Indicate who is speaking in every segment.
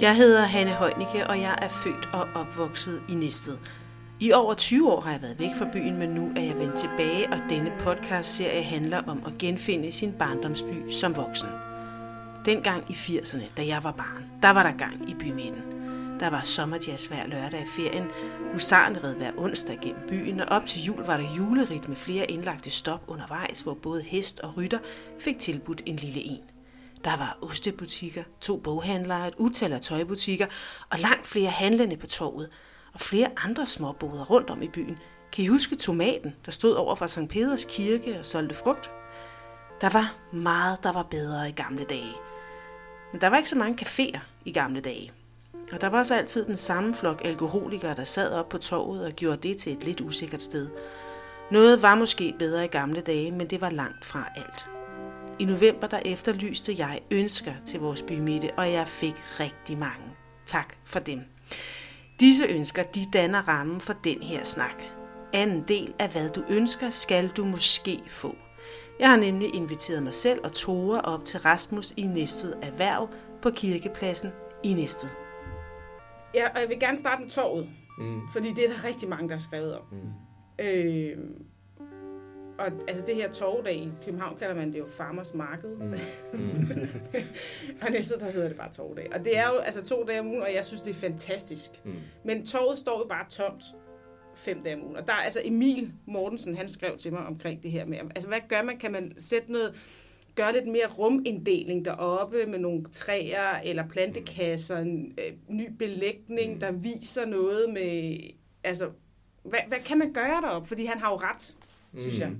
Speaker 1: Jeg hedder Hanne Højnicke, og jeg er født og opvokset i Næstved. I over 20 år har jeg været væk fra byen, men nu er jeg vendt tilbage, og denne podcast-serie handler om at genfinde sin barndomsby som voksen. Dengang i 80'erne, da jeg var barn, der var der gang i bymidten. Der var sommerjazz hver lørdag i ferien, husaren red hver onsdag gennem byen, og op til jul var der julerit med flere indlagte stop undervejs, hvor både hest og rytter fik tilbudt en lille en. Der var ostebutikker, to boghandlere, et utal af tøjbutikker og langt flere handlende på torvet, og flere andre småboder rundt om i byen. Kan I huske tomaten, der stod over for St. Peders kirke og solgte frugt? Der var meget, der var bedre i gamle dage. Men der var ikke så mange caféer i gamle dage. Og der var også altid den samme flok alkoholikere, der sad op på torvet og gjorde det til et lidt usikkert sted. Noget var måske bedre i gamle dage, men det var langt fra alt. I november der efterlyste jeg ønsker til vores bymitte, og jeg fik rigtig mange. Tak for dem. Disse ønsker de danner rammen for den her snak. Anden del af hvad du ønsker, skal du måske få. Jeg har nemlig inviteret mig selv og Tore op til Rasmus i Næstved Erhverv på Kirkepladsen i Næstved.
Speaker 2: Ja, og jeg vil gerne starte med torvet, mm. fordi det er der rigtig mange, der har skrevet om. Mm. Øh, og altså det her torvdag i København kalder man det jo Farmers Marked. Mm. Mm. og næste der hedder det bare torvdag. Og det er jo altså to dage om ugen, og jeg synes, det er fantastisk. Mm. Men torvet står jo bare tomt fem dage om ugen. Og der er altså Emil Mortensen, han skrev til mig omkring det her med, altså hvad gør man? Kan man sætte noget, gøre lidt mere ruminddeling deroppe med nogle træer eller plantekasser, en øh, ny belægning, mm. der viser noget med, altså, hvad, hvad kan man gøre deroppe? Fordi han har jo ret, synes mm. jeg.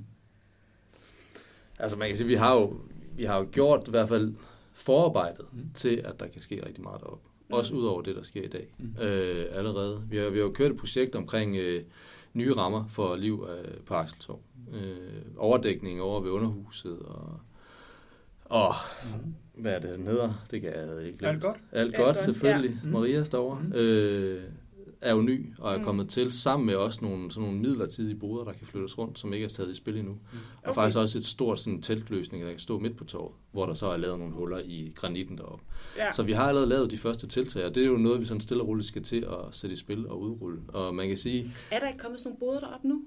Speaker 3: Altså man kan sige, vi har jo, vi har jo gjort i hvert fald forarbejdet mm. til, at der kan ske rigtig meget deroppe. Mm. Også ud over det, der sker i dag mm. øh, allerede. Vi har, vi har jo kørt et projekt omkring øh, nye rammer for liv øh, på Akseltorv. Øh, overdækning over ved underhuset og, og mm. hvad er det, den hedder? Det kan jeg ikke
Speaker 4: Alt godt.
Speaker 3: Alt godt, selvfølgelig. Ja. Mm. Maria står mm. øh, er jo ny og er mm. kommet til, sammen med også nogle, sådan nogle midlertidige boder, der kan flyttes rundt, som ikke er taget i spil endnu. Mm. Okay. Og faktisk også et stort sådan, teltløsning, der kan stå midt på torvet, hvor der så er lavet nogle huller i granitten deroppe. Ja. Så vi har allerede lavet de første tiltag, og det er jo noget, vi sådan stille og roligt skal til at sætte i spil og udrulle. Og man kan sige...
Speaker 2: Er der ikke kommet sådan nogle boder deroppe nu?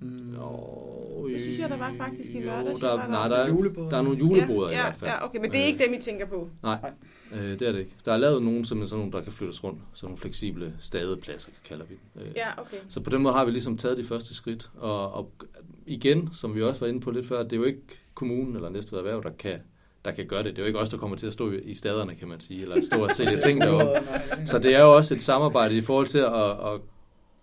Speaker 2: Mm. Jo, jeg synes jeg, der var faktisk i lørdags.
Speaker 3: Der, der, nej, der er, der er nogle juleboder ja,
Speaker 2: ja,
Speaker 3: i hvert fald.
Speaker 2: Ja, okay, men det er ikke dem, I tænker på?
Speaker 3: Nej, øh, det er det ikke. Der er lavet nogle, som sådan nogle, der kan flyttes rundt. Sådan nogle fleksible stadepladser, kalder vi dem.
Speaker 2: Øh, ja, okay.
Speaker 3: Så på den måde har vi ligesom taget de første skridt. Og, og igen, som vi også var inde på lidt før, det er jo ikke kommunen eller næste erhverv, der kan der kan gøre det. Det er jo ikke os, der kommer til at stå i staderne, kan man sige, eller stå og sælge ting deroppe. Så det er jo også et samarbejde i forhold til at, at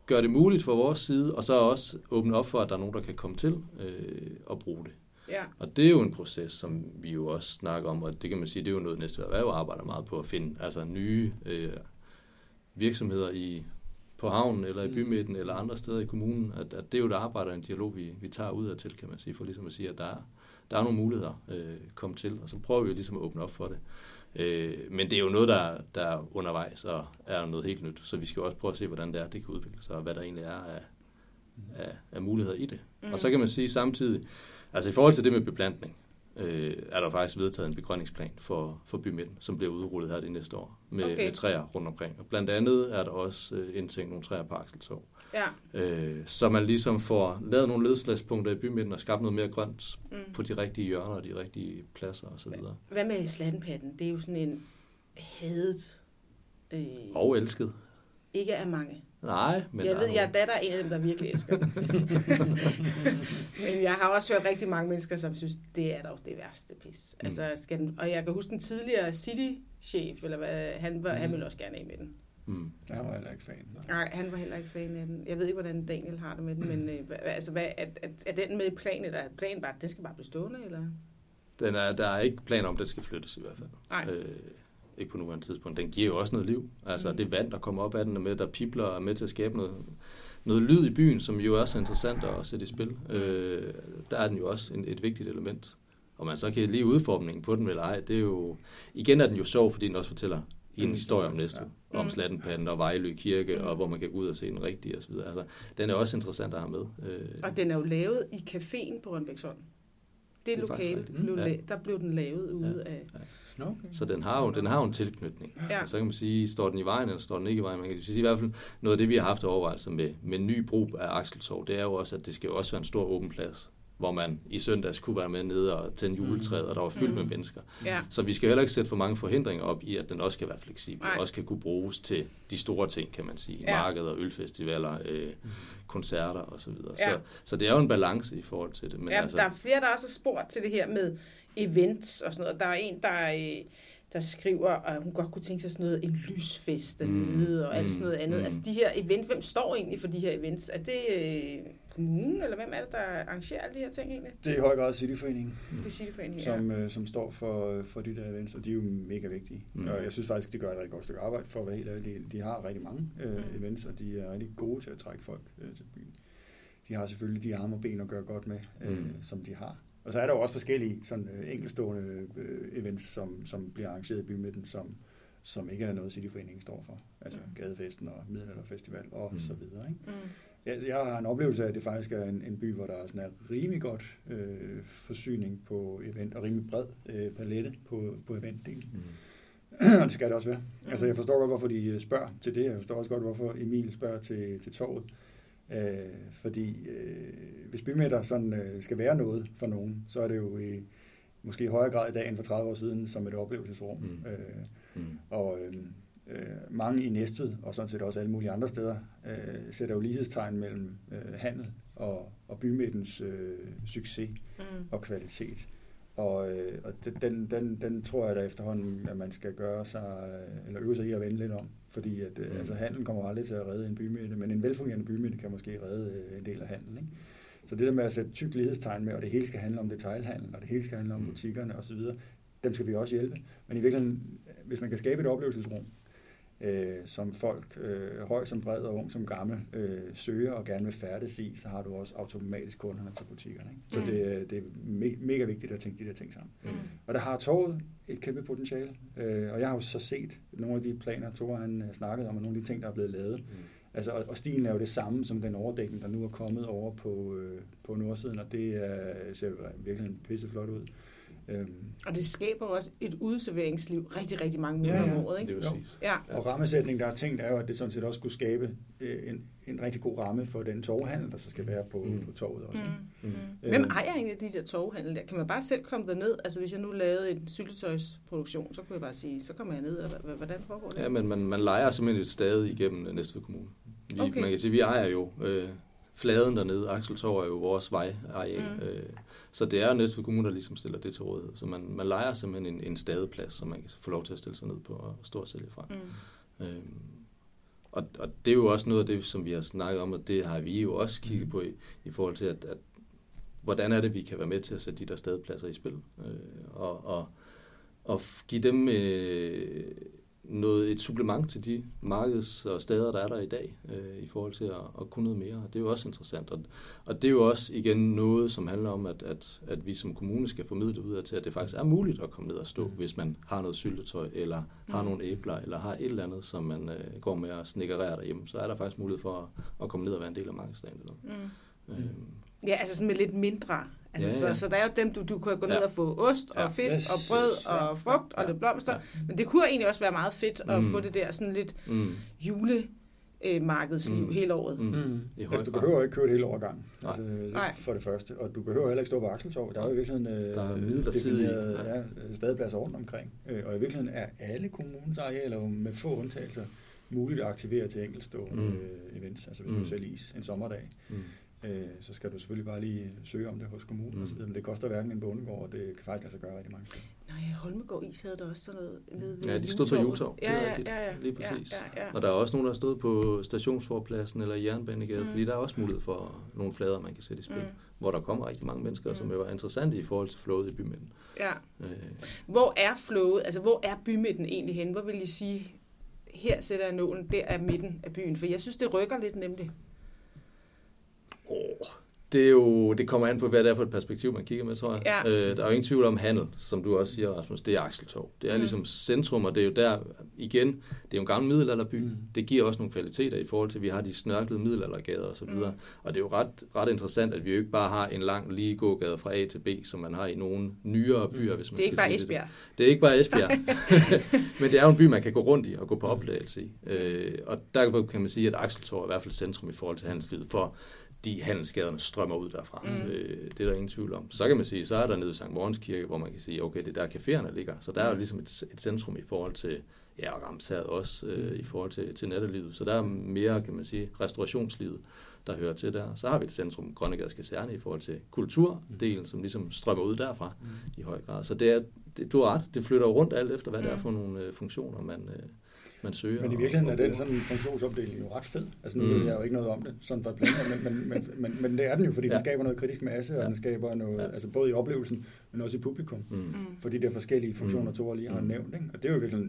Speaker 3: gøre det muligt for vores side, og så også åbne op for, at der er nogen, der kan komme til øh, at bruge det.
Speaker 2: Ja.
Speaker 3: Og det er jo en proces, som vi jo også snakker om, og det kan man sige, det er jo noget, næste erhverv arbejder meget på at finde altså nye øh, virksomheder i på havnen, eller i mm. bymidten, eller andre steder i kommunen, at, at det er jo et arbejde og en dialog, vi, vi tager ud af til, kan man sige, for ligesom at sige, at der er, der er nogle muligheder øh, komme til, og så prøver vi jo ligesom at åbne op for det. Øh, men det er jo noget, der, der er undervejs og er noget helt nyt, så vi skal også prøve at se, hvordan det er, det kan udvikle sig, og hvad der egentlig er af, af, af muligheder i det. Mm. Og så kan man sige samtidig, altså i forhold til det med beplantning, øh, er der faktisk vedtaget en begrønningsplan for, for bymidten, som bliver udrullet her det næste år, med, okay. med træer rundt omkring. Og blandt andet er der også øh, indtænkt nogle træer på Akseltorv.
Speaker 2: Ja.
Speaker 3: Øh, så man ligesom får lavet nogle ledslagspunkter i bymidten og skabt noget mere grønt mm. på de rigtige hjørner og de rigtige pladser osv.
Speaker 2: Hvad med slattenpatten? Det er jo sådan en hadet...
Speaker 3: Øh, og elsket.
Speaker 2: Ikke af mange.
Speaker 3: Nej,
Speaker 2: men Jeg ved, jeg er datter en af dem, der virkelig elsker men jeg har også hørt rigtig mange mennesker, som synes, det er dog det værste pis. Mm. Altså, skal den, og jeg kan huske den tidligere City-chef, eller hvad, han, var, mm. han ville også gerne af med den.
Speaker 4: Mm. Han var heller ikke fan.
Speaker 2: Nej. nej, han var heller ikke fan af den. Jeg ved ikke, hvordan Daniel har det med den, men øh, altså, hvad, er, er, er den med i planen, eller er planen bare, at den skal bare blive stående, eller?
Speaker 3: Den er, der er ikke planer om, at den skal flyttes i hvert fald.
Speaker 2: Nej. Øh,
Speaker 3: ikke på nuværende tidspunkt. Den giver jo også noget liv. Altså mm. det vand, der kommer op af den, er med, der pipler og er med til at skabe noget, noget lyd i byen, som jo også er interessant at sætte i spil. Øh, der er den jo også en, et vigtigt element. Og man så kan lige udformningen på den eller ej, det er jo... Igen er den jo sjov, fordi den også fortæller en mm. historie om næste ja. om mm. Slattenpanden og Vejlø Kirke, mm. og hvor man kan gå ud og se den rigtige osv. Altså, den er også interessant at have med.
Speaker 2: Øh. Og den er jo lavet i caféen på Rønbæksholm. Det, det lokale, blev ja. der blev den lavet ude ja. af... Ja
Speaker 3: Okay. Så den har, jo, den har jo en tilknytning. Ja. Så kan man sige, står den i vejen, eller står den ikke i vejen? Man kan sige i hvert fald, noget af det, vi har haft overvejelser med, med ny brug af Akseltorv, det er jo også, at det skal jo også være en stor åben plads hvor man i søndags kunne være med nede og tænde juletræet, og der var fyldt mm. med mennesker. Ja. Så vi skal heller ikke sætte for mange forhindringer op i, at den også skal være fleksibel, og også kan kunne bruges til de store ting, kan man sige. Ja. Markeder, ølfestivaler, øh, mm. koncerter osv. Så, ja. så, så det er jo en balance i forhold til det.
Speaker 2: Men ja, altså, der er flere, der også har spurgt til det her med events og sådan noget. Der er en, der... Øh, der skriver, at hun godt kunne tænke sig sådan noget, en lysfest dernede, mm. og alt sådan noget andet. Mm. Altså de her events, hvem står egentlig for de her events? Er det øh, kommunen, eller hvem er det, der arrangerer alle de her ting egentlig?
Speaker 4: Det er i høj grad Cityforeningen.
Speaker 2: Det er Cityforeningen,
Speaker 4: som, ja. øh, som står for, for de der events, og de er jo mega vigtige. Mm. Og jeg synes faktisk, de gør et rigtig godt stykke arbejde, for at være helt ærlig. De, de har rigtig mange øh, mm. events, og de er rigtig gode til at trække folk øh, til byen. De har selvfølgelig de arme og ben at gøre godt med, øh, mm. som de har. Og så er der jo også forskellige sådan, øh, enkeltstående øh, events, som, som bliver arrangeret i bymidten, som, som ikke er noget Cityforeningen står for. Altså mm. Gadefesten og Middelalderfestival og mm. så videre. Ikke? Mm. Jeg, jeg har en oplevelse af, at det faktisk er en, en by, hvor der er, sådan er rimelig godt øh, forsyning på event, og rimelig bred øh, palette på, på eventdelen. Mm. og det skal det også være. Mm. Altså, jeg forstår godt, hvorfor de spørger til det. Jeg forstår også godt, hvorfor Emil spørger til, til torvet. Øh, fordi øh, hvis bymidter sådan øh, skal være noget for nogen, så er det jo i måske i højere grad i dag end for 30 år siden som et oplevelsesrum. Mm. Øh, mm. Og øh, øh, mange i Næstved, og sådan set også alle mulige andre steder, øh, sætter jo lighedstegn mellem øh, handel og, og bymidtens øh, succes mm. og kvalitet. Og, øh, og den, den, den tror jeg da efterhånden, at man skal gøre sig, eller øve sig i at vende lidt om. Fordi at, øh, mm. altså, handel kommer aldrig til at redde en bymidte, men en velfungerende bymidte kan måske redde øh, en del af handel. Ikke? Så det der med at sætte tyk lighedstegn med, og det hele skal handle om detailhandel, og det hele skal handle om mm. butikkerne osv., dem skal vi også hjælpe. Men i virkeligheden, hvis man kan skabe et oplevelsesrum, øh, som folk, øh, høj som bred og ung som gammel, øh, søger og gerne vil færdes i, så har du også automatisk kunderne til butikkerne. Ikke? Så mm. det, det er me- mega vigtigt at tænke de der ting sammen. Mm. Og der har toget et kæmpe potentiale, øh, og jeg har jo så set nogle af de planer, Thor han øh, snakket om, og nogle af de ting, der er blevet lavet. Mm. Altså, og, og stilen er jo det samme som den overdækning, der nu er kommet over på, øh, på nordsiden, og det er, ser virkelig pisseflot ud.
Speaker 2: Øhm. Og det skaber også et udserveringsliv rigtig, rigtig mange måneder ja, ja. om året. Ikke?
Speaker 3: Det er.
Speaker 4: Ja. Og rammesætning, der er tænkt, er jo, at det sådan set også skulle skabe øh, en, en rigtig god ramme for den torvhandel, der så skal være på, mm. på torvet også. Mm.
Speaker 2: Mm. Øh. Hvem ejer egentlig de der torvhandel der? Kan man bare selv komme derned? Altså hvis jeg nu lavede en syltetøjsproduktion, så kunne jeg bare sige, så kommer jeg ned, og hvordan foregår det?
Speaker 3: Ja, men man, man leger simpelthen et sted igennem Næstved Kommune. Vi, okay. Man kan sige, vi ejer jo øh, fladen dernede. Akseltorv er jo vores vejareal. Mm. Øh, så det er Næstved Kommune, der ligesom stiller det til rådighed. Så man, man leger simpelthen en, en stadeplads, som man kan få lov til at stille sig ned på og stå og sælge fra. Mm. Øhm, og, og det er jo også noget af det, som vi har snakket om, og det har vi jo også kigget mm. på i, i forhold til, at, at hvordan er det, vi kan være med til at sætte de der stadepladser i spil, øh, og, og, og give dem øh, noget, et supplement til de markeds- og steder, der er der i dag, øh, i forhold til at, at kunne noget mere. Det er jo også interessant. Og, og det er jo også igen noget, som handler om, at, at, at vi som kommune skal formidle ud af til, at det faktisk er muligt at komme ned og stå, mm. hvis man har noget syltetøj, eller mm. har nogle æbler, eller har et eller andet, som man øh, går med at snikkerere derhjemme. Så er der faktisk mulighed for at, at komme ned og være en del af markedsdagen. Mm.
Speaker 2: Øhm, Ja, altså sådan med lidt mindre. Altså, ja, ja. Så, så der er jo dem, du, du kan gå ned ja. og få ost og ja. fisk yes, og brød yes, og ja, frugt ja, og lidt blomster. Ja. Men det kunne egentlig også være meget fedt at mm. få det der sådan lidt mm. jule markedsliv mm. hele året. Mm. Mm.
Speaker 4: Altså, du behøver ikke køre et hele år gang, altså, Nej. for det første. Og du behøver heller ikke stå på Akseltorv. Der er jo i virkeligheden øh, defineret ja. stadpladser rundt omkring. Øh, og i virkeligheden er alle kommunens arealer med få undtagelser muligt at aktivere til enkeltstående mm. events. Altså hvis mm. du sælger is en sommerdag. Mm øh, så skal du selvfølgelig bare lige søge om det hos kommunen mm. og så videre. Men det koster hverken en bondegård, og det kan faktisk lade sig gøre rigtig mange steder.
Speaker 2: Nej, Holmegård Is havde der også sådan noget nede ved
Speaker 3: Ja, de stod på Jutov. Ja, ja, ja, ja, Lige præcis. Ja, ja, ja. Og der er også nogen, der stået på stationsforpladsen eller Jernbanegade, mm. fordi der er også mulighed for nogle flader, man kan sætte i spil, mm. hvor der kommer rigtig mange mennesker, mm. som jo er interessante i forhold til flowet i bymidten.
Speaker 2: Ja. Øh. Hvor er flowet, altså hvor er bymidten egentlig hen? Hvor vil I sige, her sætter jeg nålen, der er midten af byen? For jeg synes, det rykker lidt nemlig.
Speaker 3: Det, er jo, det kommer an på, hvad det er for et perspektiv, man kigger med, tror jeg. Ja. Øh, der er jo ingen tvivl om handel, som du også siger, Rasmus. Det er Akseltorv. Det er mm. ligesom centrum, og det er jo der, igen, det er jo en gammel middelalderby. Mm. Det giver også nogle kvaliteter i forhold til, at vi har de snørklede middelaldergader og så videre. Mm. Og det er jo ret, ret interessant, at vi jo ikke bare har en lang lige gågade fra A til B, som man har i nogle nyere byer, hvis man
Speaker 2: Det er ikke bare Esbjerg.
Speaker 3: Det. det er ikke bare Esbjerg. Men det er jo en by, man kan gå rundt i og gå på opdagelse i. Øh, og der kan man sige, at Akseltorv er i hvert fald centrum i forhold til handelslivet. For de handelsskaderne strømmer ud derfra. Mm. Øh, det er der ingen tvivl om. Så kan man sige, så er der nede i St. Morgens Kirke, hvor man kan sige, okay, det er der caféerne ligger. Så der er jo mm. ligesom et, et centrum i forhold til, ja, og Ramshavet også, øh, mm. i forhold til, til nattelivet. Så der er mere, kan man sige, restaurationslivet, der hører til der. Så har vi et centrum, Grønnegades Kaserne, i forhold til kulturdelen, som ligesom strømmer ud derfra mm. i høj grad. Så det er, det, du har ret, det flytter rundt alt efter, hvad mm. det er mm. for nogle øh, funktioner, man, øh, man søger.
Speaker 4: Men i virkeligheden er den sådan en funktionsopdeling jo ret fed. Altså nu mm. ved jeg jo ikke noget om det, sådan for planer, men, men, men, men, men, det er den jo, fordi ja. den skaber noget kritisk masse, og ja. den skaber noget, ja. altså både i oplevelsen, men også i publikum. Mm. mm. Fordi det er forskellige funktioner, to lige har mm. nævnt. Ikke? Og det er jo virkelig,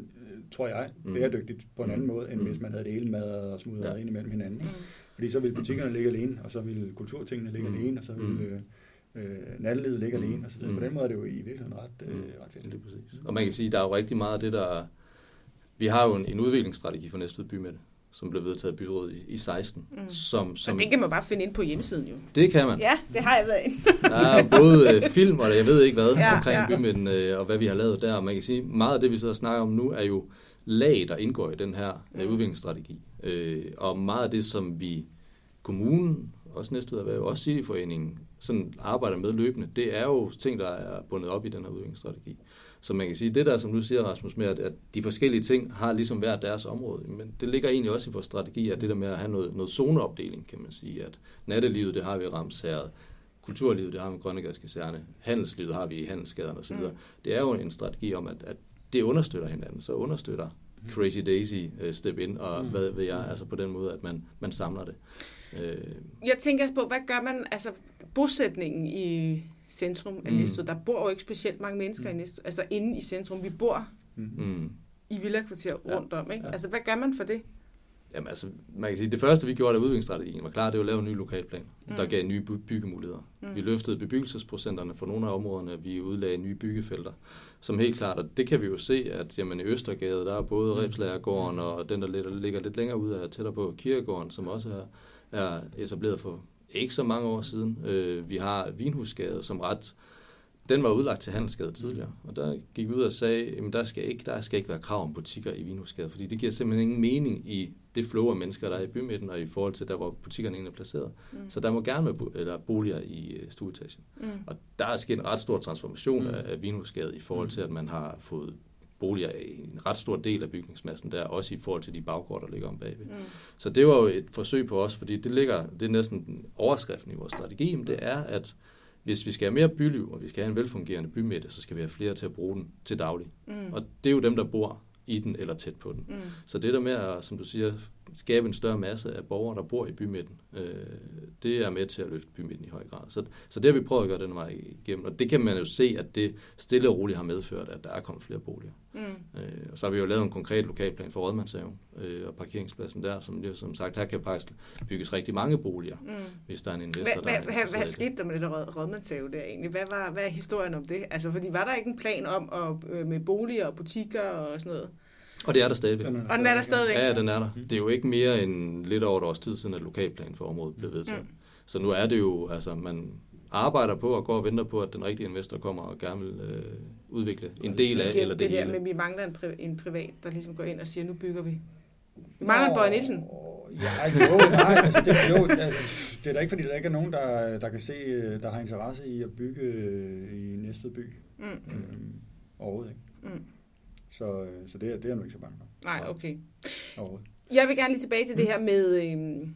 Speaker 4: tror jeg, mm. bæredygtigt på en anden mm. måde, end mm. hvis man havde det hele mad og smudret ja. ind imellem hinanden. Mm. Fordi så ville butikkerne ligge alene, og så ville kulturtingene ligge mm. alene, og så ville... Mm. Øh, nattelivet ligger mm. alene og så. Mm. På den måde er det jo i virkeligheden ret, øh, ret fedt.
Speaker 3: Det er præcis. Og man kan sige, at der er jo rigtig meget af det, der vi har jo en, en udviklingsstrategi for Næstved Bymætte, som blev vedtaget af byrådet i, i 16. Mm.
Speaker 2: Som, som, og det kan man bare finde ind på hjemmesiden jo.
Speaker 3: Det kan man.
Speaker 2: Ja, det har jeg været ind.
Speaker 3: der er både øh, film og jeg ved ikke hvad ja, omkring ja. bymidten øh, og hvad vi har lavet der. Og man kan sige, meget af det vi sidder og snakker om nu er jo lag, der indgår i den her øh, mm. udviklingsstrategi. Øh, og meget af det, som vi kommunen, også Næstved Erhverv, også Cityforeningen, sådan arbejder med løbende, det er jo ting, der er bundet op i den her udviklingsstrategi. Så man kan sige, det der, som du siger, Rasmus, med at, at de forskellige ting har ligesom hver deres område, men det ligger egentlig også i vores strategi, at det der med at have noget, noget zoneopdeling, kan man sige, at nattelivet, det har vi i Ramsherred, kulturlivet, det har vi i Grønnegårdskaserne, handelslivet har vi i handelsskaderne osv. Mm. Det er jo en strategi om, at, at det understøtter hinanden, så understøtter mm. Crazy Daisy uh, Step In, og mm. hvad ved jeg, altså på den måde, at man, man samler det.
Speaker 2: Uh, jeg tænker på, hvad gør man, altså bosætningen i centrum af mm. Næstved. Der bor jo ikke specielt mange mennesker mm. i Næstved, altså inde i centrum. Vi bor mm. i villakvarter rundt ja. om. Ikke? Ja. Altså, hvad gør man for det?
Speaker 3: Jamen altså, man kan sige, det første vi gjorde af udviklingsstrategien var klart, det var at lave en ny lokalplan, mm. der gav nye byggemuligheder. Mm. Vi løftede bebyggelsesprocenterne for nogle af områderne, vi udlagde nye byggefelter, som helt klart, og det kan vi jo se, at jamen, i Østergade, der er både mm. Rebslagergården og den, der ligger lidt længere ud af tættere på Kirkegården, som også er, er etableret for ikke så mange år siden. Øh, vi har Vinhusgade, som ret den var udlagt til handelsgade tidligere, og der gik vi ud og sagde, at der skal ikke, der skal ikke være krav om butikker i Vinhusgade, fordi det giver simpelthen ingen mening i det flow af mennesker, der er i bymidten, og i forhold til der, hvor butikkerne egentlig er placeret. Mm. Så der må gerne være eller boliger i uh, stueetagen. Mm. Og der er sket en ret stor transformation mm. af, af Vinhusgade i forhold til, at man har fået boliger i en ret stor del af bygningsmassen der, også i forhold til de baggård, der ligger om bagved. Mm. Så det var jo et forsøg på os, fordi det ligger, det er næsten overskriften i vores strategi, men det er, at hvis vi skal have mere byliv, og vi skal have en velfungerende bymidte, så skal vi have flere til at bruge den til daglig. Mm. Og det er jo dem, der bor i den eller tæt på den. Mm. Så det der med at, som du siger, skabe en større masse af borgere, der bor i bymidten, øh, det er med til at løfte bymidten i høj grad. Så, så det har vi prøvet at gøre den vej igennem, og det kan man jo se, at det stille og roligt har medført, at der er kommet flere boliger. Mm. Øh, og så har vi jo lavet en konkret lokalplan for Rådmandshaven øh, og parkeringspladsen der, som, som sagt, her kan faktisk bygges rigtig mange boliger, mm. hvis der er en investor,
Speaker 2: hva, der hva, er Hvad skete der med det der Rådmandshave der egentlig? Hvad, var, hvad er historien om det? Altså, fordi var der ikke en plan om at, øh, med boliger og butikker og sådan noget?
Speaker 3: Og det er der stadigvæk.
Speaker 2: Den er der og den er der stadigvæk?
Speaker 3: Ja, den er der. Det er jo ikke mere end lidt over et års tid siden, at lokalplanen for området blev vedtaget. Mm. Så nu er det jo, altså man arbejder på og går og venter på, at den rigtige investor kommer og gerne vil øh, udvikle en del af, eller det,
Speaker 2: det
Speaker 3: her,
Speaker 2: hele. Men vi mangler en, pri- en privat, der ligesom går ind og siger, nu bygger vi. Vi mangler en Bøje Nielsen.
Speaker 4: Ja, jo, nej, altså det, jo, det er da ikke, fordi der ikke er nogen, der, der kan se, der har interesse i at bygge øh, i næste by. Mm. Øhm, overhovedet ikke. Mm. Så, øh, så det, er, det er jeg nu ikke så bange for.
Speaker 2: Nej, okay. Jeg vil gerne lige tilbage til det her med øh,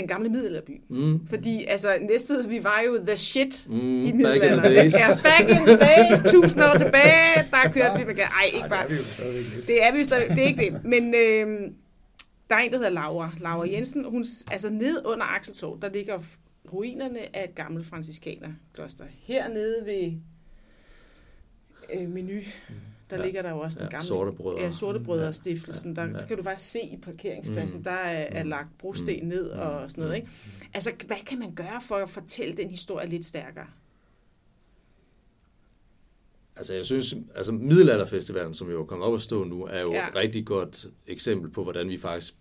Speaker 2: den gamle middelalderby. Mm. Fordi altså, næste vi var jo the shit mm, i middelalderen. Back in the days. Ja, back in the days, tusind år tilbage, der kørte vi med Ej, ikke bare. Det er vi jo stadigvæk Det er ikke det. Men øh, der er en, der hedder Laura. Laura Jensen. Hun, altså ned under Akseltorv, der ligger ruinerne af et gammelt franciskanerkloster. Hernede ved øh, menu. Mm der ja. ligger der jo også
Speaker 3: ja,
Speaker 2: den gamle
Speaker 3: sorte brødre.
Speaker 2: Ja, sorte brødre stiftelsen. Der, ja. der kan du faktisk se i parkeringspladsen, mm. der er, er mm. lagt brosten mm. ned og sådan noget. Ikke? Altså, hvad kan man gøre for at fortælle den historie lidt stærkere?
Speaker 3: Altså, jeg synes, altså Middelalderfestivalen, som jo er kommet op at stå nu, er jo ja. et rigtig godt eksempel på, hvordan vi faktisk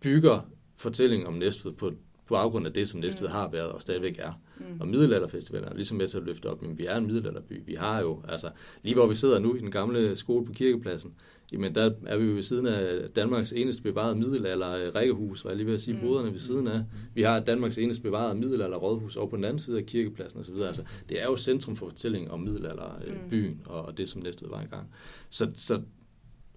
Speaker 3: bygger fortællingen om Næstved på, på baggrund af det, som Næstved mm. har været og stadigvæk er. Mm. Og Middelalderfestivalen er ligesom med til at løfte op, men vi er en middelalderby. Vi har jo, altså, lige hvor vi sidder nu i den gamle skole på Kirkepladsen, jamen der er vi jo ved siden af Danmarks eneste bevarede middelalder rækkehus, var jeg lige ved at sige, mm. boderne ved siden af. Vi har Danmarks eneste bevarede middelalder rådhus over på den anden side af kirkepladsen osv. Altså, det er jo centrum for fortællingen om middelalderbyen mm. og det, som Næstved var engang. Så, så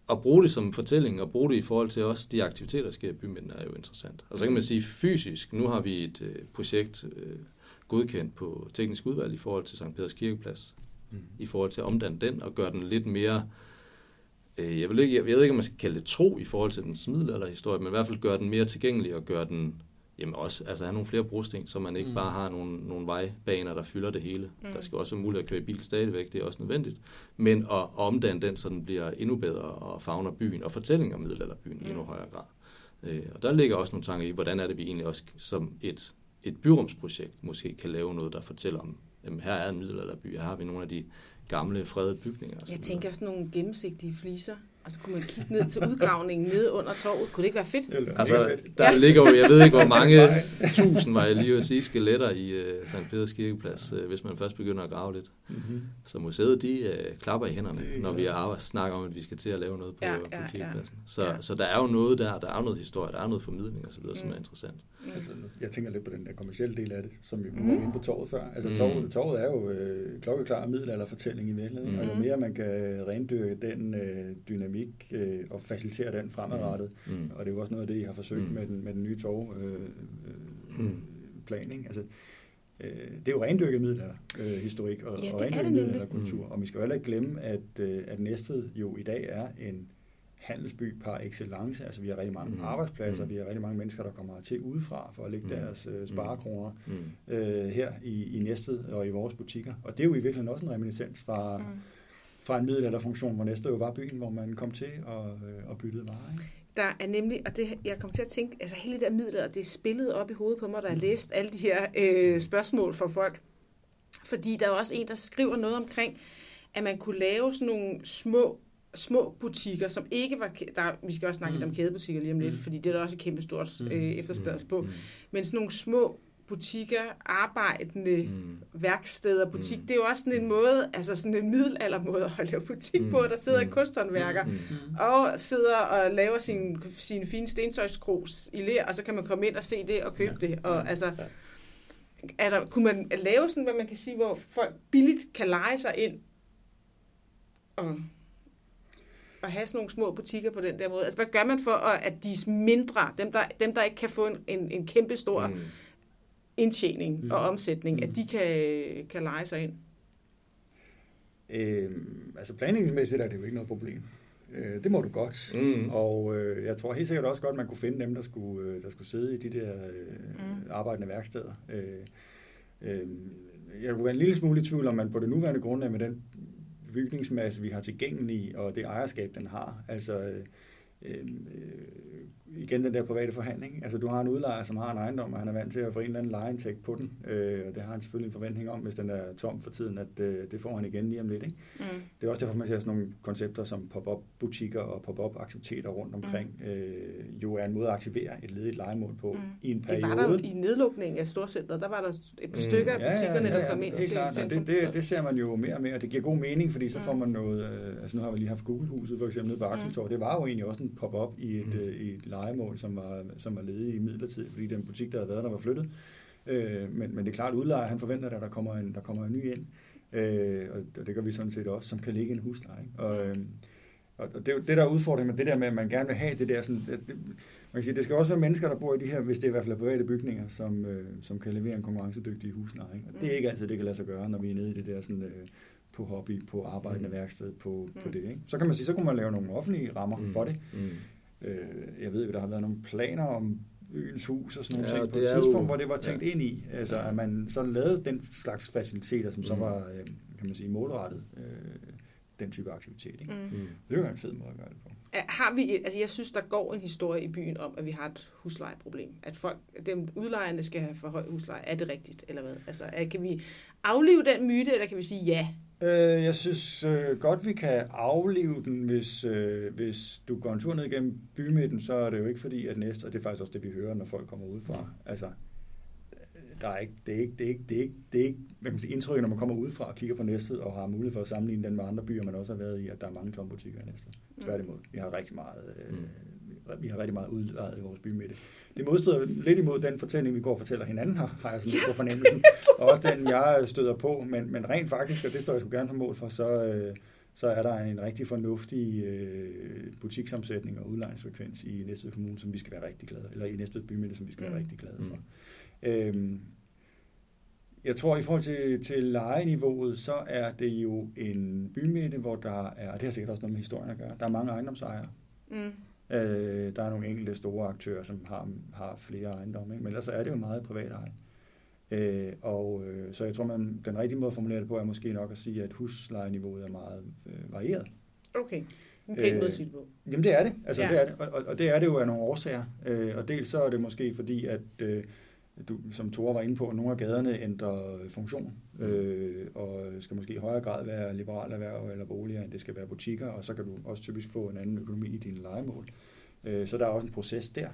Speaker 3: at bruge det som fortælling, og bruge det i forhold til også de aktiviteter, der sker i bymidten, er jo interessant. Og så kan man sige fysisk, nu har vi et øh, projekt øh, godkendt på teknisk udvalg i forhold til Sankt Peders Kirkeplads, mm. i forhold til at omdanne den og gøre den lidt mere øh, jeg, vil ikke, jeg, jeg ved ikke, om man skal kalde det tro i forhold til den middelalderhistorie, men i hvert fald gøre den mere tilgængelig og gøre den jamen også altså have nogle flere brosten, så man ikke mm. bare har nogle, nogle vejbaner, der fylder det hele. Mm. Der skal også være muligt at køre i bil stadigvæk, det er også nødvendigt. Men at, at omdanne den, så den bliver endnu bedre og fagner byen og fortællinger om middelalderbyen mm. i endnu højere grad. Øh, og der ligger også nogle tanker i, hvordan er det, vi egentlig også som et, et byrumsprojekt måske kan lave noget, der fortæller om, jamen her er en middelalderby, her har vi nogle af de gamle fredede bygninger.
Speaker 2: Jeg tænker sådan nogle gennemsigtige fliser, og så kunne man kigge ned til udgravningen nede under torvet. Kunne det ikke være fedt?
Speaker 3: Altså, der ja. ligger jo, jeg ved ikke, hvor mange tusind, var jeg lige at sige, skeletter i uh, St. Peders Kirkeplads, uh, hvis man først begynder at grave lidt. Mm-hmm. Så museet, de uh, klapper i hænderne, det, når vi arbejder, snakker om, at vi skal til at lave noget på, ja, ja, på kirkepladsen. Så, ja. så der er jo noget der, der er noget historie, der er noget formidling osv., mm. som er interessant.
Speaker 4: Mm. Altså, jeg tænker lidt på den der kommercielle del af det, som vi mm. var inde på torvet før. Altså, mm. torvet, torvet er jo øh, klokkeklar middelalderfortælling i virkeligheden, mm. og jo mere man kan rendyrke den øh, dynamik øh, og facilitere den fremadrettet, mm. mm. og det er jo også noget af det, I har forsøgt mm. med, den, med den nye torv øh, øh, mm. plan, ikke? Altså, øh, det er jo rendyrket middelalder øh, historik og, ja, og rendyrket middelalderkultur, mm. og vi skal jo heller ikke glemme, at, øh, at Næstved jo i dag er en handelsby par excellence. Altså vi har rigtig mange mm. arbejdspladser, mm. vi har rigtig mange mennesker, der kommer til udefra for at lægge mm. deres øh, sparekroner mm. øh, her i, i Næstved og i vores butikker. Og det er jo i virkeligheden også en reminiscens fra, mm. fra en middelalderfunktion, hvor Næstved jo var byen, hvor man kom til og, øh, og byttede varer. Ikke?
Speaker 2: Der er nemlig, og det, jeg kom til at tænke, altså hele det der middelalder, det er spillet op i hovedet på mig, der har mm. læst alle de her øh, spørgsmål fra folk. Fordi der er også en, der skriver noget omkring, at man kunne lave sådan nogle små små butikker, som ikke var... Der, vi skal også snakke mm. lidt om kædebutikker lige om lidt, mm. fordi det er der også et kæmpe stort mm. øh, efterspørgsel på. Mm. Men sådan nogle små butikker, arbejdende mm. værksteder, butik, mm. det er jo også sådan en måde, altså sådan en middelaldermåde at lave butik mm. på. Der sidder mm. kunsthåndværker mm. og sidder og laver sin, sine fine stentøjskrus i ler, og så kan man komme ind og se det og købe ja. det. Og altså, er der, kunne man lave sådan, hvad man kan sige, hvor folk billigt kan lege sig ind og at have sådan nogle små butikker på den der måde? Altså, hvad gør man for, at de mindre, dem der, dem der ikke kan få en, en, en kæmpe stor mm. indtjening mm. og omsætning, mm. at de kan, kan lege sig ind?
Speaker 4: Øhm, altså planlægningsmæssigt er det jo ikke noget problem. Øh, det må du godt. Mm. Og øh, jeg tror helt sikkert også godt, at man kunne finde dem, der skulle, øh, der skulle sidde i de der øh, mm. arbejdende værksteder. Øh, øh, jeg kunne være en lille smule i tvivl om, man på det nuværende grundlag med den bygningsmasse, vi har tilgængelig, og det ejerskab, den har. Altså, øh, øh, øh, igen den der private forhandling. Altså du har en udlejer, som har en ejendom, og han er vant til at få en eller anden lejeindtægt på den. Øh, og det har han selvfølgelig en forventning om, hvis den er tom for tiden, at øh, det får han igen lige om lidt. Ikke? Mm. Det er også derfor, man ser sådan nogle koncepter som pop-up butikker og pop-up aktiviteter rundt omkring, mm. øh, jo er en måde at aktivere et ledigt lejemål på mm. i en periode.
Speaker 2: Det var der i nedlukningen af Storcenteret, der var der et par mm. stykker af butikkerne, ja, ja, ja, der kom ind.
Speaker 4: Det er klart, det, det, det, det, ser man jo mere og mere, og det giver god mening, fordi så mm. får man noget, øh, altså nu har vi lige haft Google-huset for eksempel nede på Axeltorv, mm. det var jo egentlig også en pop-up i et, mm. øh, i et lejemål, som var, som var ledige i midlertid, fordi den butik, der havde været der, var flyttet. Øh, men, men det er klart, udlejer, han forventer, at der kommer en, der kommer en ny ind. Øh, og det gør vi sådan set også, som kan ligge en husleje. Ikke? Og, øh, og det, det der er udfordringen med det der med, at man gerne vil have det der, sådan, det, man kan sige, det skal også være mennesker, der bor i de her, hvis det er i hvert fald private bygninger, som, øh, som kan levere en konkurrencedygtig husleje. Ikke? Og det er mm. ikke altid, det kan lade sig gøre, når vi er nede i det der sådan, øh, på hobby, på arbejdende mm. værksted, på, mm. på det. Ikke? Så kan man sige, så kunne man lave nogle offentlige rammer mm. for det. Mm. Øh, jeg ved jo, der har været nogle planer om øens hus og sådan nogle ja, ting på et tidspunkt, jo, hvor det var tænkt ja. ind i. Altså, at man så lavede den slags faciliteter, som mm. så var, øh, kan man sige, målrettet øh, den type aktivitet. Ikke? Mm. Det vil være en fed måde at gøre det på.
Speaker 2: Har vi, altså jeg synes, der går en historie i byen om, at vi har et huslejeproblem. At folk, dem udlejerne skal have for høj husleje. Er det rigtigt, eller hvad? Altså, kan vi aflive den myte, eller kan vi sige ja?
Speaker 4: Øh, jeg synes øh, godt, vi kan aflive den, hvis, øh, hvis du går en tur ned igennem bymidten, så er det jo ikke fordi, at næste, og det er faktisk også det, vi hører, når folk kommer udefra. Altså, der er ikke, det er ikke, det er ikke, det er ikke, det er ikke hvad kan man sige, indtryk, når man kommer udefra og kigger på Næstved og har mulighed for at sammenligne den med andre byer, man også har været i, at der er mange tomme butikker i Næstved. Mm. Tværtimod, vi har rigtig meget, øh, mm. Vi har rigtig meget udlejet i vores bymidte. Det modstrider lidt imod den fortælling, vi går og fortæller hinanden her, har jeg sådan lidt på fornemmelsen. og også den, jeg støder på, men, men rent faktisk, og det står jeg sgu gerne på mål for, så, øh, så er der en rigtig fornuftig øh, butiksomsætning og udlejningsfrekvens i Næstved Kommune, som vi skal være rigtig glade, eller i Næstved Bymidte, som vi skal være mm. rigtig glade for. Mm. Øhm, jeg tror, i forhold til, til lejeniveauet, så er det jo en bymidte, hvor der er, og det har sikkert også noget med historien at gøre, der er mange ejendomsejere. Mm. Øh, der er nogle enkelte store aktører, som har, har flere ejendomme, ikke? men ellers er det jo meget privat eje. Øh, og øh, så jeg tror, man, den rigtige måde at formulere det på er måske nok at sige, at huslejeniveauet er meget øh, varieret.
Speaker 2: Okay. En pæn måde at sige det på.
Speaker 4: Jamen det er det. Altså, ja. det er det. Og, og, og det er det jo af nogle årsager. Øh, og dels så er det måske fordi, at øh, du, som Tore var inde på, at nogle af gaderne ændrer funktion, øh, og skal måske i højere grad være liberale erhverv eller boliger, end det skal være butikker, og så kan du også typisk få en anden økonomi i dine legemål. Øh, så der er også en proces der.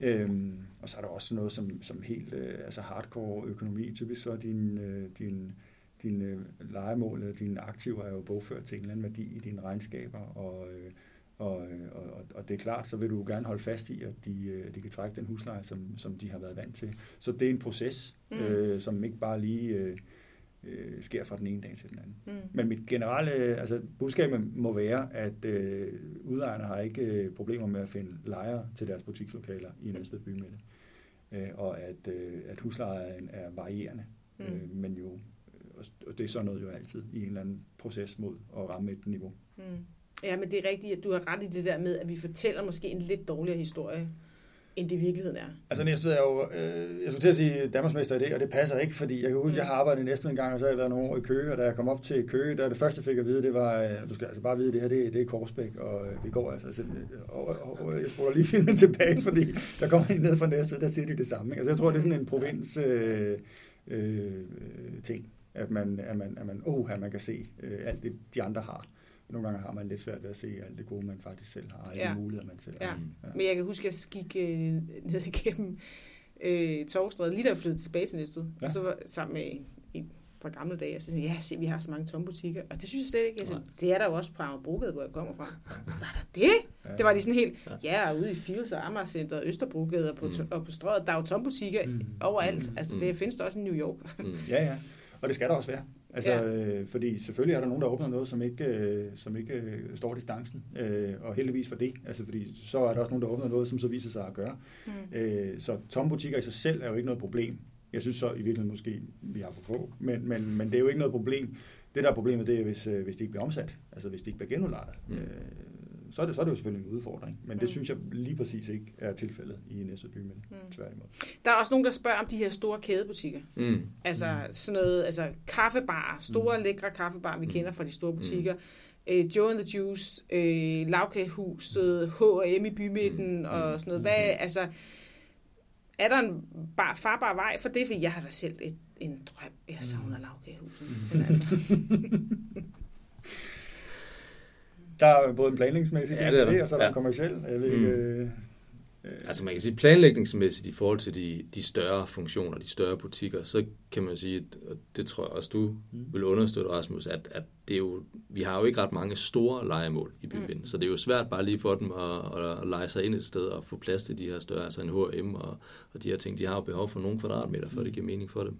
Speaker 4: Øhm, og så er der også noget som, som helt øh, altså hardcore økonomi. Typisk så er din, øh, din, din øh, legemål dine aktiver er jo bogført til en eller anden værdi i dine regnskaber, og øh, og, og, og det er klart, så vil du gerne holde fast i, at de, øh, de kan trække den husleje, som, som de har været vant til. Så det er en proces, mm. øh, som ikke bare lige øh, øh, sker fra den ene dag til den anden. Mm. Men mit generelle altså, budskab må være, at øh, udlejerne har ikke øh, problemer med at finde lejere til deres butikslokaler i mm. Næstved bymidte. Øh, og at, øh, at huslejen er varierende, mm. øh, men jo, og det er sådan noget jo altid i en eller anden proces mod at ramme et niveau. Mm.
Speaker 2: Ja, men det er rigtigt, at du har ret i det der med, at vi fortæller måske en lidt dårligere historie, end det i virkeligheden er.
Speaker 4: Altså Næstved er jo, øh, jeg skulle til at sige Danmarksmester i det, og det passer ikke, fordi jeg kan huske, mm. jeg har arbejdet i Næstved en gang, og så har jeg været nogle år i Køge, og da jeg kom op til Køge, der det første, jeg fik at vide, det var, øh, du skal altså bare vide, det her, det, det er Korsbæk, og øh, vi går altså, altså og, og, og, jeg spoler lige filmen tilbage, fordi der kommer en ned fra Næstved, der siger de det samme. Ikke? Altså jeg tror, det er sådan en provins øh, øh, øh ting, at man, at man, at man, oh, at man kan se øh, alt det, de andre har nogle gange har man lidt svært ved at se alt det gode, man faktisk selv har, alle ja. muligheder, man selv
Speaker 2: ja.
Speaker 4: har.
Speaker 2: Ja. Men jeg kan huske, at jeg gik øh, ned igennem øh, Torvstræde, lige da jeg flyttede tilbage til Næstved, ja. og så var sammen med en fra gamle dage, og så sagde ja, se, vi har så mange tomme butikker, og det synes jeg slet ikke. Altså, det er der jo også på Amagerbrogade, hvor jeg kommer fra. Var der det? Ja. Det var de sådan helt, ja, ude i Fields og Amagercenter og Østerbrogade og på, mm. og på strøget, der er jo tomme butikker mm. overalt. Mm. Altså, det findes der også i New York.
Speaker 4: Mm. ja, ja. Og det skal der også være. Altså, ja. øh, fordi selvfølgelig er der nogen, der åbner noget, som ikke, øh, som ikke øh, står distancen, øh, og heldigvis for det. Altså, fordi så er der også nogen, der åbner noget, som så viser sig at gøre. Mm. Øh, så tomme butikker i sig selv er jo ikke noget problem. Jeg synes så i virkeligheden måske, vi har for få, men, men, men det er jo ikke noget problem. Det der er problemet, det er, hvis, øh, hvis de ikke bliver omsat, altså hvis de ikke bliver genudlejet. Mm. Øh, så er, det, så er det jo selvfølgelig en udfordring. Men det mm. synes jeg lige præcis ikke er tilfældet i Næstved Bymænd. Mm. Tværtimod.
Speaker 2: Der er også nogen, der spørger om de her store kædebutikker. Mm. Altså mm. sådan noget, altså kaffebar, store mm. lækre kaffebar, vi mm. kender fra de store butikker. Mm. Øh, Joe and the Juice, øh, lavkagehuset, H&M i bymidten mm. og sådan noget. Hvad, altså, er der en bar, farbar vej for det? For jeg har da selv et, en drøm. Jeg savner mm. lavkagehuset. Mm. Men altså.
Speaker 4: Der er både en planlægningsmæssig ja, del det, og så er der ja. kommersiel. Jeg ved mm. øh,
Speaker 3: Altså man kan sige planlægningsmæssigt i forhold til de, de større funktioner, de større butikker, så kan man sige, og det tror jeg også du mm. vil understøtte, Rasmus, at, at det er jo, vi har jo ikke ret mange store legemål i byen, mm. så det er jo svært bare lige for dem at, at, at lege sig ind et sted og få plads til de her større, altså en H&M og, og de her ting, de har jo behov for nogle kvadratmeter, for det giver mening for dem.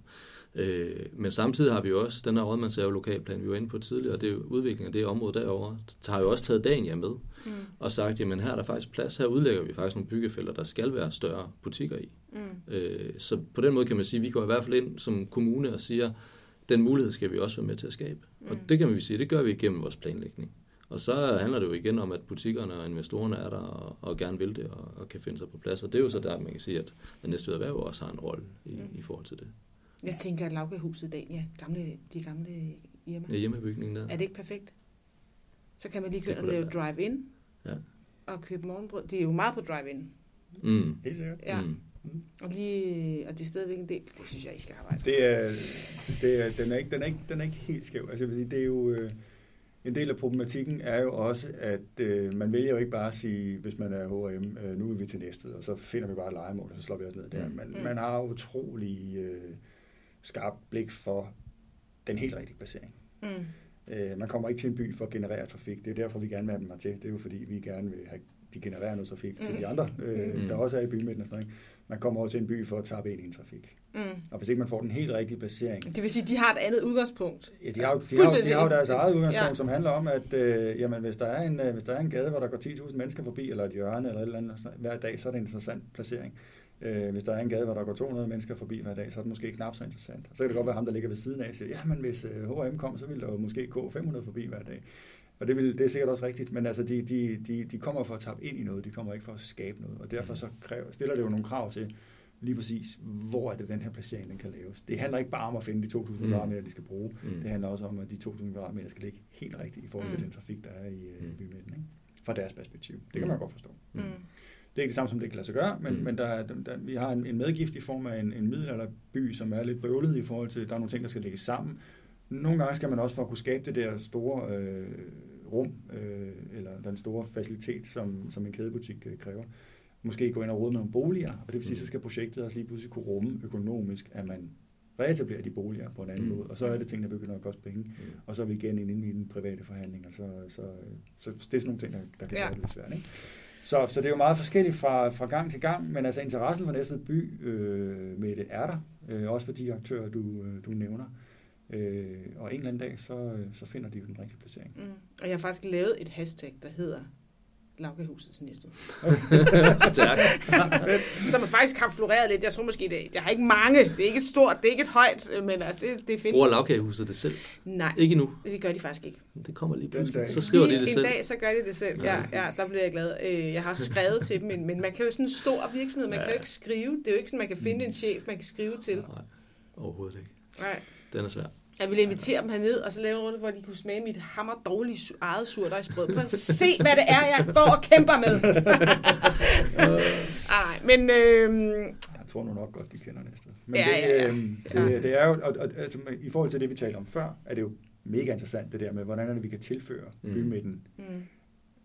Speaker 3: Øh, men samtidig har vi jo også den her rådmandshave lokalplan, vi var inde på tidligere, og det er udviklingen af det område derovre, har jo også taget Dania med mm. og sagt, jamen her er der faktisk plads, her udlægger vi faktisk nogle byggefelter, der skal være større butikker i. Mm. Øh, så på den måde kan man sige, at vi går i hvert fald ind som kommune og siger, den mulighed skal vi også være med til at skabe. Mm. Og det kan man sige, det gør vi igennem vores planlægning. Og så handler det jo igen om, at butikkerne og investorerne er der og, og gerne vil det og, og kan finde sig på plads. Og det er jo så der, man kan sige, at, at næste erhverv også har en rolle i, mm. i forhold til det.
Speaker 2: Jeg tænker, at lavkehuset i dag, ja, gamle, de gamle hjemme.
Speaker 3: Ja, hjemmebygningen der.
Speaker 2: Er det ikke perfekt? Så kan man lige køre og lave drive-in.
Speaker 3: Ja.
Speaker 2: Og købe morgenbrød. Det er jo meget på drive-in.
Speaker 3: Mm.
Speaker 4: Helt sikkert.
Speaker 2: Ja.
Speaker 3: Mm.
Speaker 2: Og, lige, og det er stadigvæk en del. Det synes jeg, I skal arbejde
Speaker 4: Det er, det er, den, er ikke, den, er ikke, den er ikke helt skæv. Altså, jeg vil sige, det er jo, øh, en del af problematikken er jo også, at øh, man vælger jo ikke bare at sige, hvis man er H&M, øh, nu er vi til Næstved, og så finder vi bare et legemål, og så slår vi os ned der.
Speaker 3: Mm.
Speaker 4: Man,
Speaker 2: Mm.
Speaker 4: man har utrolig øh, skarp blik for den helt rigtige placering.
Speaker 2: Mm.
Speaker 4: Øh, man kommer ikke til en by for at generere trafik. Det er jo derfor, vi gerne vil have dem her til. Det er jo fordi, vi gerne vil have de genererer noget trafik mm. til de andre, øh,
Speaker 3: Mm.
Speaker 4: der også er i bymidten og sådan noget. Man kommer over til en by for at tappe ind i en trafik.
Speaker 2: Mm.
Speaker 4: Og hvis ikke man får den helt rigtige placering,
Speaker 2: Det vil sige, at de har et andet udgangspunkt.
Speaker 4: Ja, de har, jo- de, har, jo- de har jo deres eget udgangspunkt,
Speaker 2: Ja.
Speaker 4: som handler om, at øh, jamen, hvis, der er en, øh, hvis der er en gade, hvor der går 10.000 mennesker forbi, eller et hjørne, eller et eller andet hver dag, så er det en interessant placering. Øh, hvis der er en gade, hvor der går 200 mennesker forbi hver dag, så er det måske knap så interessant. Og så kan det godt være ham, der ligger ved siden af, og siger, ja, men hvis øh, H&M kom, så ville der jo måske gå 500 forbi hver dag. Og det, vil, det er sikkert også rigtigt, men altså, de, de, de, de kommer for at tappe ind i noget, de kommer ikke for at skabe noget, og derfor så kræver, stiller det jo nogle krav til, lige præcis, hvor er det, den her placering den kan laves. Det handler ikke bare om at finde de 2.000
Speaker 3: Mm.
Speaker 4: kvadratmeter, de skal bruge.
Speaker 3: Mm.
Speaker 4: Det handler også om, at de 2.000 kvadratmeter skal ligge helt rigtigt i forhold til
Speaker 2: Mm.
Speaker 4: den trafik, der er i, øh, i
Speaker 3: Mm.
Speaker 4: bymidten. Ikke? Fra deres perspektiv. Det kan
Speaker 3: Mm.
Speaker 4: man godt forstå.
Speaker 2: Mm.
Speaker 4: Det er ikke det samme, som det kan lade sig gøre, men,
Speaker 3: Mm.
Speaker 4: men der, er- der, der, vi har en, en medgift i form af en, en middelalderby, som er lidt bøvlet i forhold til, der er nogle ting, der skal lægges sammen. Nogle gange skal man også for at kunne skabe det der store øh, rum, øh, eller den store facilitet, som, som en kædebutik øh, kræver, måske gå ind og råde med nogle boliger, og det vil sige,
Speaker 3: Mm.
Speaker 4: så skal projektet også lige pludselig kunne rumme økonomisk, at man reetablerer de boliger på en anden
Speaker 3: Mm.
Speaker 4: måde, og så er det ting, der begynder at koste penge,
Speaker 3: Mm.
Speaker 4: og så er vi igen inde i den private forhandling, og så, så, så, så det er sådan nogle ting, der, der kan
Speaker 2: Ja.
Speaker 4: det lidt svært. Ikke? Så, så det er jo meget forskelligt fra, fra gang til gang, men altså interessen for Næstved by øh, med det er der, øh, også for de aktører, du, øh, du nævner. Øh, og en eller anden dag, så, øh, så finder de jo den rigtige placering.
Speaker 2: Mm. Og jeg har faktisk lavet et hashtag, der hedder Lavkagehuset til næste
Speaker 3: Stærkt.
Speaker 2: Som faktisk har floreret lidt. Jeg tror måske, det, jeg har ikke mange. Det er ikke et stort, det er ikke et højt, men altså, det, det findes.
Speaker 3: Bruger lavkagehuset det selv?
Speaker 2: Nej,
Speaker 3: Ikke endnu.
Speaker 2: det gør de faktisk ikke.
Speaker 3: Det kommer lige pludselig. Så skriver de
Speaker 2: Lige
Speaker 3: det
Speaker 2: en
Speaker 3: selv.
Speaker 2: dag, så gør de det selv.
Speaker 3: Ja,
Speaker 2: Ja, der bliver jeg glad. Øh, Jeg har skrevet til dem, men, men man kan jo sådan en stor virksomhed, man
Speaker 3: Ja.
Speaker 2: kan jo ikke skrive. Det er jo ikke sådan, man kan finde en chef, man kan skrive til.
Speaker 3: Nej, overhovedet ikke.
Speaker 2: Nej.
Speaker 3: Den er svær.
Speaker 2: Jeg ville invitere dem herned, og så lave en runde, hvor de kunne smage mit hammer dårlige su- eget surdejsbrød. Prøv at se, hvad det er, jeg går og kæmper med. Ej, men øh,
Speaker 4: Jeg tror nu nok godt, de kender næste. Men
Speaker 2: Ja,
Speaker 4: det,
Speaker 2: ja, ja.
Speaker 4: øh, det, det er jo, og, og, altså, i forhold til det, vi talte om før, er det jo mega interessant det der med, hvordan er det, vi kan tilføre
Speaker 3: Mm.
Speaker 4: bymidten
Speaker 2: mm,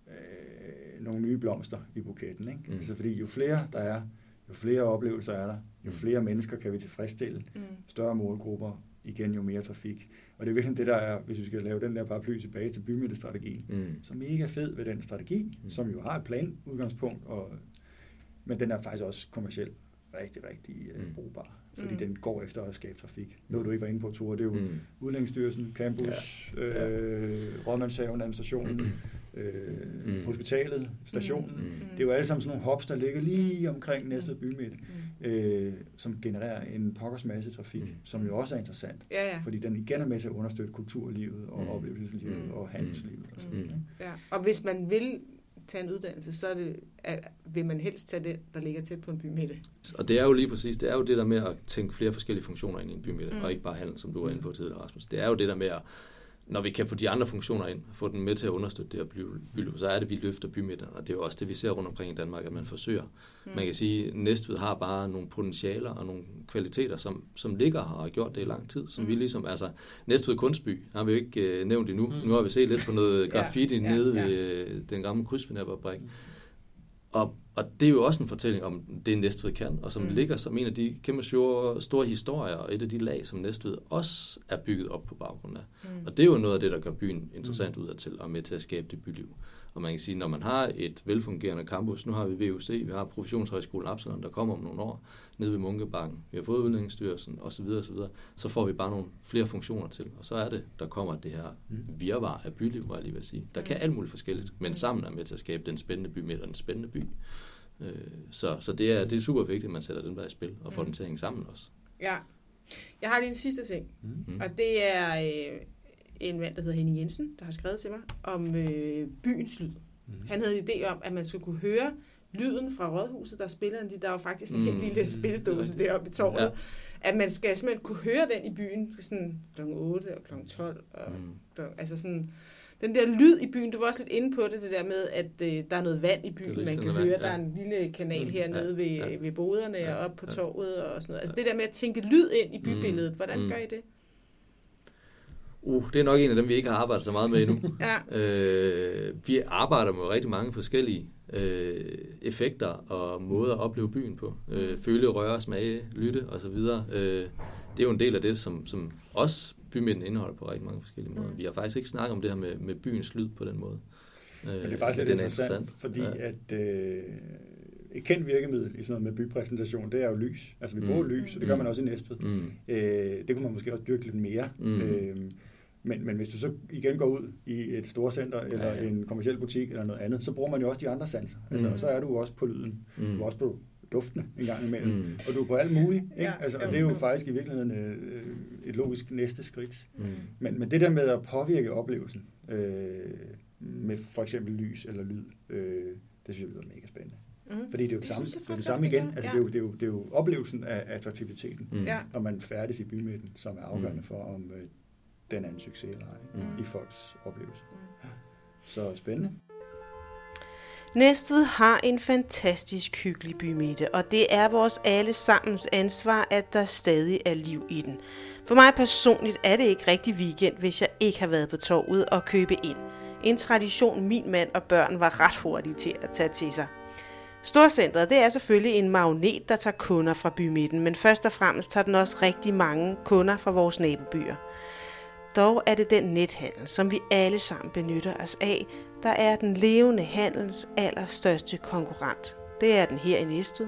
Speaker 4: øh, nogle nye blomster i buketten. Ikke?
Speaker 3: Mm.
Speaker 4: Mm. Altså, fordi jo flere der er, jo flere oplevelser er der, jo
Speaker 3: Mm.
Speaker 4: flere mennesker kan vi tilfredsstille,
Speaker 2: mm,
Speaker 4: større målgrupper, igen jo mere trafik. Og det er virkelig det, der er, hvis vi skal lave den der paraply tilbage til bymidtestrategien,
Speaker 3: Mm.
Speaker 4: så mega fed ved den strategi,
Speaker 3: Mm.
Speaker 4: som jo har et planudgangspunkt, og, men den er faktisk også kommercielt rigtig, rigtig mm.
Speaker 3: Mm.
Speaker 4: brugbar, fordi
Speaker 2: Mm.
Speaker 4: den går efter at skabe trafik. Noget du ikke var inde på, Tore, det er jo mm. Udlændingsstyrelsen, campus,
Speaker 3: Ja.
Speaker 4: ja. øh, rådmandshaven, administrationen, øh,
Speaker 3: Mm.
Speaker 4: mm. hospitalet, stationen.
Speaker 3: Mm.
Speaker 4: Mm. Det er jo alle sammen sådan nogle hops, der ligger lige omkring næste bymidte,
Speaker 2: mm.
Speaker 4: Øh, som genererer en pokkers masse trafik,
Speaker 3: Mm.
Speaker 4: mm. som jo også er interessant.
Speaker 2: Ja, ja.
Speaker 4: Fordi den igen er med til at understøtte kulturlivet og
Speaker 3: Mm.
Speaker 4: mm. oplevelseslivet
Speaker 2: Mm.
Speaker 4: mm. og handelslivet. Og sådan,
Speaker 3: Mm.
Speaker 4: ikke?
Speaker 2: ja. Og hvis man vil tage en uddannelse, så er det, at, vil man helst tage det, der ligger tæt på en bymidte.
Speaker 3: Og det er jo lige præcis, det er jo det der med at tænke flere forskellige funktioner ind i en bymidte,
Speaker 2: Mm.
Speaker 3: mm. og ikke bare handel, som du var inde på tidligere, Rasmus. Det er jo det der med at, når vi kan få de andre funktioner ind, få den med til at understøtte det at blive byliv, så er det, vi løfter bymidterne, og det er jo også det, vi ser rundt omkring i Danmark, at man forsøger.
Speaker 2: Mm.
Speaker 3: Man kan sige, at Næstved har bare nogle potentialer og nogle kvaliteter, som, som ligger her og har gjort det i lang tid, som
Speaker 2: Mm.
Speaker 3: vi ligesom, altså Næstved Kunstby, har vi jo ikke øh, nævnt endnu.
Speaker 4: Mm.
Speaker 3: Nu har vi set lidt på noget
Speaker 2: Ja,
Speaker 3: graffiti
Speaker 2: ja,
Speaker 3: nede
Speaker 2: ja.
Speaker 3: ved øh, den gamle krydsfinerfabrik. Og, og det er jo også en fortælling om det, Næstved kan, og som
Speaker 2: Mm.
Speaker 3: ligger som en af de kæmpe store, store historier, og et af de lag, som Næstved også er bygget op på baggrund af.
Speaker 2: Mm.
Speaker 3: Og det er jo noget af det, der gør byen interessant mm. udadtil, og med til at skabe det byliv. Og man kan sige, når man har et velfungerende campus, nu har vi VUC, vi har Professionshøjskolen Absalon, der kommer om nogle år, nede ved Munkebakken, vi har fået Udlændingsstyrelsen osv. osv., så får vi bare nogle flere funktioner til, og så er det, der kommer det her
Speaker 4: Mm.
Speaker 3: virvar af byliv, var jeg lige at sige. Der kan
Speaker 2: Mm.
Speaker 3: alt muligt forskelligt, men sammen er med til at skabe den spændende by og den spændende by. Øh, Så, så det, er, det er super vigtigt, at man sætter den der i spil, og får
Speaker 2: Mm.
Speaker 3: den til at hænge sammen også.
Speaker 2: Ja. Jeg har lige en sidste ting.
Speaker 4: Mm.
Speaker 2: og det er øh, en mand, der hedder Henning Jensen, der har skrevet til mig om øh, byens lyd.
Speaker 4: Mm.
Speaker 2: Han havde en idé om, at man skulle kunne høre lyden fra rådhuset, der spiller en, der er jo faktisk en
Speaker 3: Mm.
Speaker 2: helt lille spilledåse deroppe i tårnet.
Speaker 3: Ja.
Speaker 2: At man skal simpelthen kunne høre den i byen sådan kl. 8 og kl. 12. Og,
Speaker 3: Mm.
Speaker 2: kl. altså sådan,
Speaker 5: den der lyd i byen, du var også lidt inde på det, det der med, at øh, der er noget vand i byen, man kan høre, ja. der er en lille kanal mm, hernede ja, ved, ja. ved boderne ja, og op på ja, torvet og sådan noget. Altså det der med at tænke lyd ind i bybilledet, mm, hvordan mm. gør I det?
Speaker 3: Uh, det er nok en af dem, vi ikke har arbejdet så meget med endnu.
Speaker 5: ja.
Speaker 3: øh, vi arbejder med rigtig mange forskellige øh, effekter og måder at opleve byen på. Øh, føle, røre, smage, lytte osv. Øh, det er jo en del af det, som, som også bymidten indeholder på rigtig mange forskellige måder. Mm. Vi har faktisk ikke snakket om det her med, med byens lyd på den måde.
Speaker 4: Men det er faktisk øh, lidt interessant, interessant, fordi ja. at øh, et kendt virkemiddel i sådan noget med bypræsentation, det er jo lys. Altså vi bruger mm. lys, og det gør man også i Næstved. Mm. Øh, det kunne man måske også dyrke lidt mere. Mm. Øh, men, men hvis du så igen går ud i et storcenter eller ja, ja. en kommersiel butik eller noget andet, så bruger man jo også de andre sanser. Altså, mm. Og så er du også på lyden. Mm. Du er også på duftene en gang imellem. Mm. Og du er på alt muligt. Ikke? Ja, altså, og det er jo faktisk i virkeligheden øh, et logisk næste skridt. Mm. Men, men det der med at påvirke oplevelsen øh, med for eksempel lys eller lyd, øh, det synes jeg er mega spændende. Mm. Fordi det er jo det, samme, det, er det samme igen. Altså, ja. det, er jo, det, er jo, det er jo oplevelsen af attraktiviteten, mm. når man færdes i bymidten, som er afgørende mm. for, om øh, den er en succes eller ej mm. i folks oplevelse. Mm. Så spændende.
Speaker 2: Næstved har en fantastisk hyggelig bymidte, og det er vores allesammens ansvar, at der stadig er liv i den. For mig personligt er det ikke rigtig weekend, hvis jeg ikke har været på torvet og købe ind. En tradition, min mand og børn var ret hurtige til at tage til sig. Storcentret det er selvfølgelig en magnet, der tager kunder fra bymidten, men først og fremmest tager den også rigtig mange kunder fra vores nabobyer. Dog er det den nethandel, som vi alle sammen benytter os af, der er den levende handels allerstørste konkurrent. Det er den her i Næstved,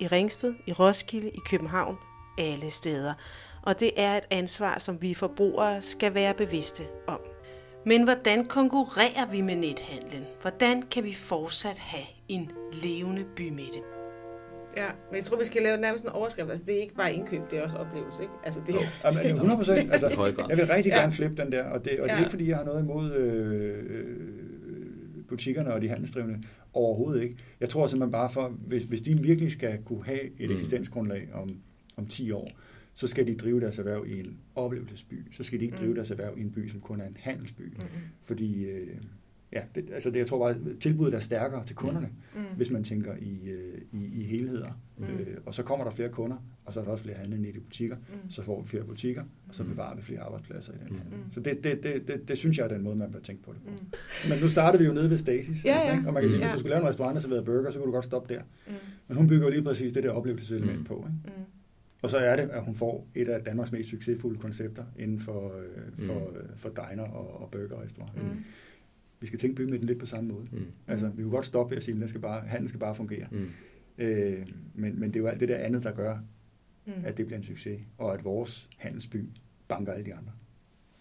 Speaker 2: i Ringsted, i Roskilde, i København, alle steder. Og det er et ansvar, som vi forbrugere skal være bevidste om. Men hvordan konkurrerer vi med nethandlen? Hvordan kan vi fortsat have en levende bymidte?
Speaker 5: Ja, men jeg tror, vi skal lave nærmest en overskrift. Altså, det er ikke bare indkøb, det er også oplevelse, ikke? Altså, det
Speaker 4: er... Ja, 100 procent. Altså, jeg vil rigtig gerne flippe den der, og det, og det er ikke, fordi jeg har noget imod øh, butikkerne og de handelsdrivende. Overhovedet ikke. Jeg tror simpelthen bare for, hvis, hvis de virkelig skal kunne have et mm. eksistensgrundlag om, om 10 år, så skal de drive deres erhverv i en oplevelsesby. Så skal de ikke drive mm. deres erhverv i en by, som kun er en handelsby. Mm. Fordi øh, ja, det, altså det, jeg tror bare, tilbuddet er stærkere til kunderne, mm. mm. hvis man tænker i, øh, i, i helheder. Mm. Øh, og så kommer der flere kunder, og så er der også flere handlende i butikker. Mm. Så får vi flere butikker, og så mm. bevarer vi flere arbejdspladser i den mm. handel. Så det, det, det, det, det synes jeg er den måde, man bør tænke på det på. Mm. Men nu startede vi jo nede ved Stasis,
Speaker 5: ja, altså,
Speaker 4: og man kan sige, ja. hvis du skulle lave en restaurant, der serverede burger, så kunne du godt stoppe der. Mm. Men hun bygger jo lige præcis det der oplevelseselement mm. på. Ikke? Mm. Og så er det, at hun får et af Danmarks mest succesfulde koncepter inden for, øh, for, mm. for diner og, og burgerrestauranter. Mm vi skal tænke bymidten lidt på samme måde. Mm. Altså, vi kan godt stoppe ved at sige, at skal bare, handlen skal bare fungere. Mm. Øh, men, men det er jo alt det der andet, der gør, mm. at det bliver en succes, og at vores handelsby banker alle de andre.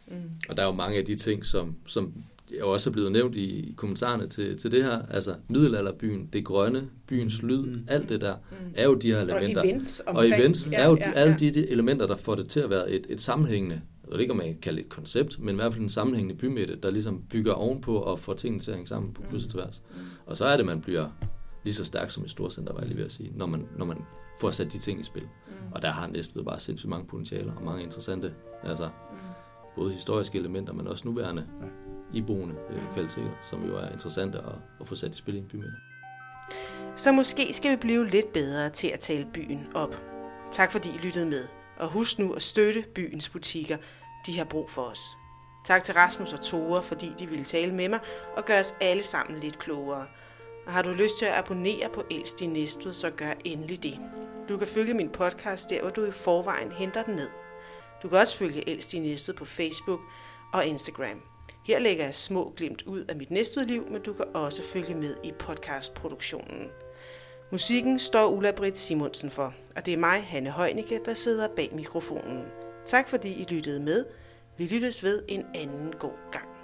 Speaker 3: Mm. Og der er jo mange af de ting, som, som jeg også er blevet nævnt i kommentarerne til, til det her, altså middelalderbyen, det grønne, byens lyd, mm. alt det der, mm. er jo de her elementer.
Speaker 5: Og events,
Speaker 3: omkring, og events ja, er jo ja, ja. alle de, de elementer, der får det til at være et, et sammenhængende jeg ved ikke, om man kan kalde det et koncept, men i hvert fald en sammenhængende bymidte, der ligesom bygger ovenpå og får tingene til at hænge sammen på kryds og tværs. Mm. Og så er det, man bliver lige så stærk som et storcenter, var jeg lige ved at sige, når man, når man får sat de ting i spil. Mm. Og der har Næstved bare sindssygt mange potentialer og mange interessante, altså mm. både historiske elementer, men også nuværende iboende øh, kvaliteter, som jo er interessante at, at få sat i spil i en bymidte.
Speaker 2: Så måske skal vi blive lidt bedre til at tale byen op. Tak fordi I lyttede med. Og husk nu at støtte byens butikker. De har brug for os. Tak til Rasmus og Tore, fordi de ville tale med mig og gøre os alle sammen lidt klogere. Og har du lyst til at abonnere på Elst i Næstved, så gør endelig det. Du kan følge min podcast der, hvor du i forvejen henter den ned. Du kan også følge Elst i Næstved på Facebook og Instagram. Her lægger jeg små glimt ud af mit næstudliv, men du kan også følge med i podcastproduktionen. Musikken står Ulla Britt Simonsen for, og det er mig, Hanne Heunicke, der sidder bag mikrofonen. Tak fordi I lyttede med. Vi lyttes ved en anden god gang.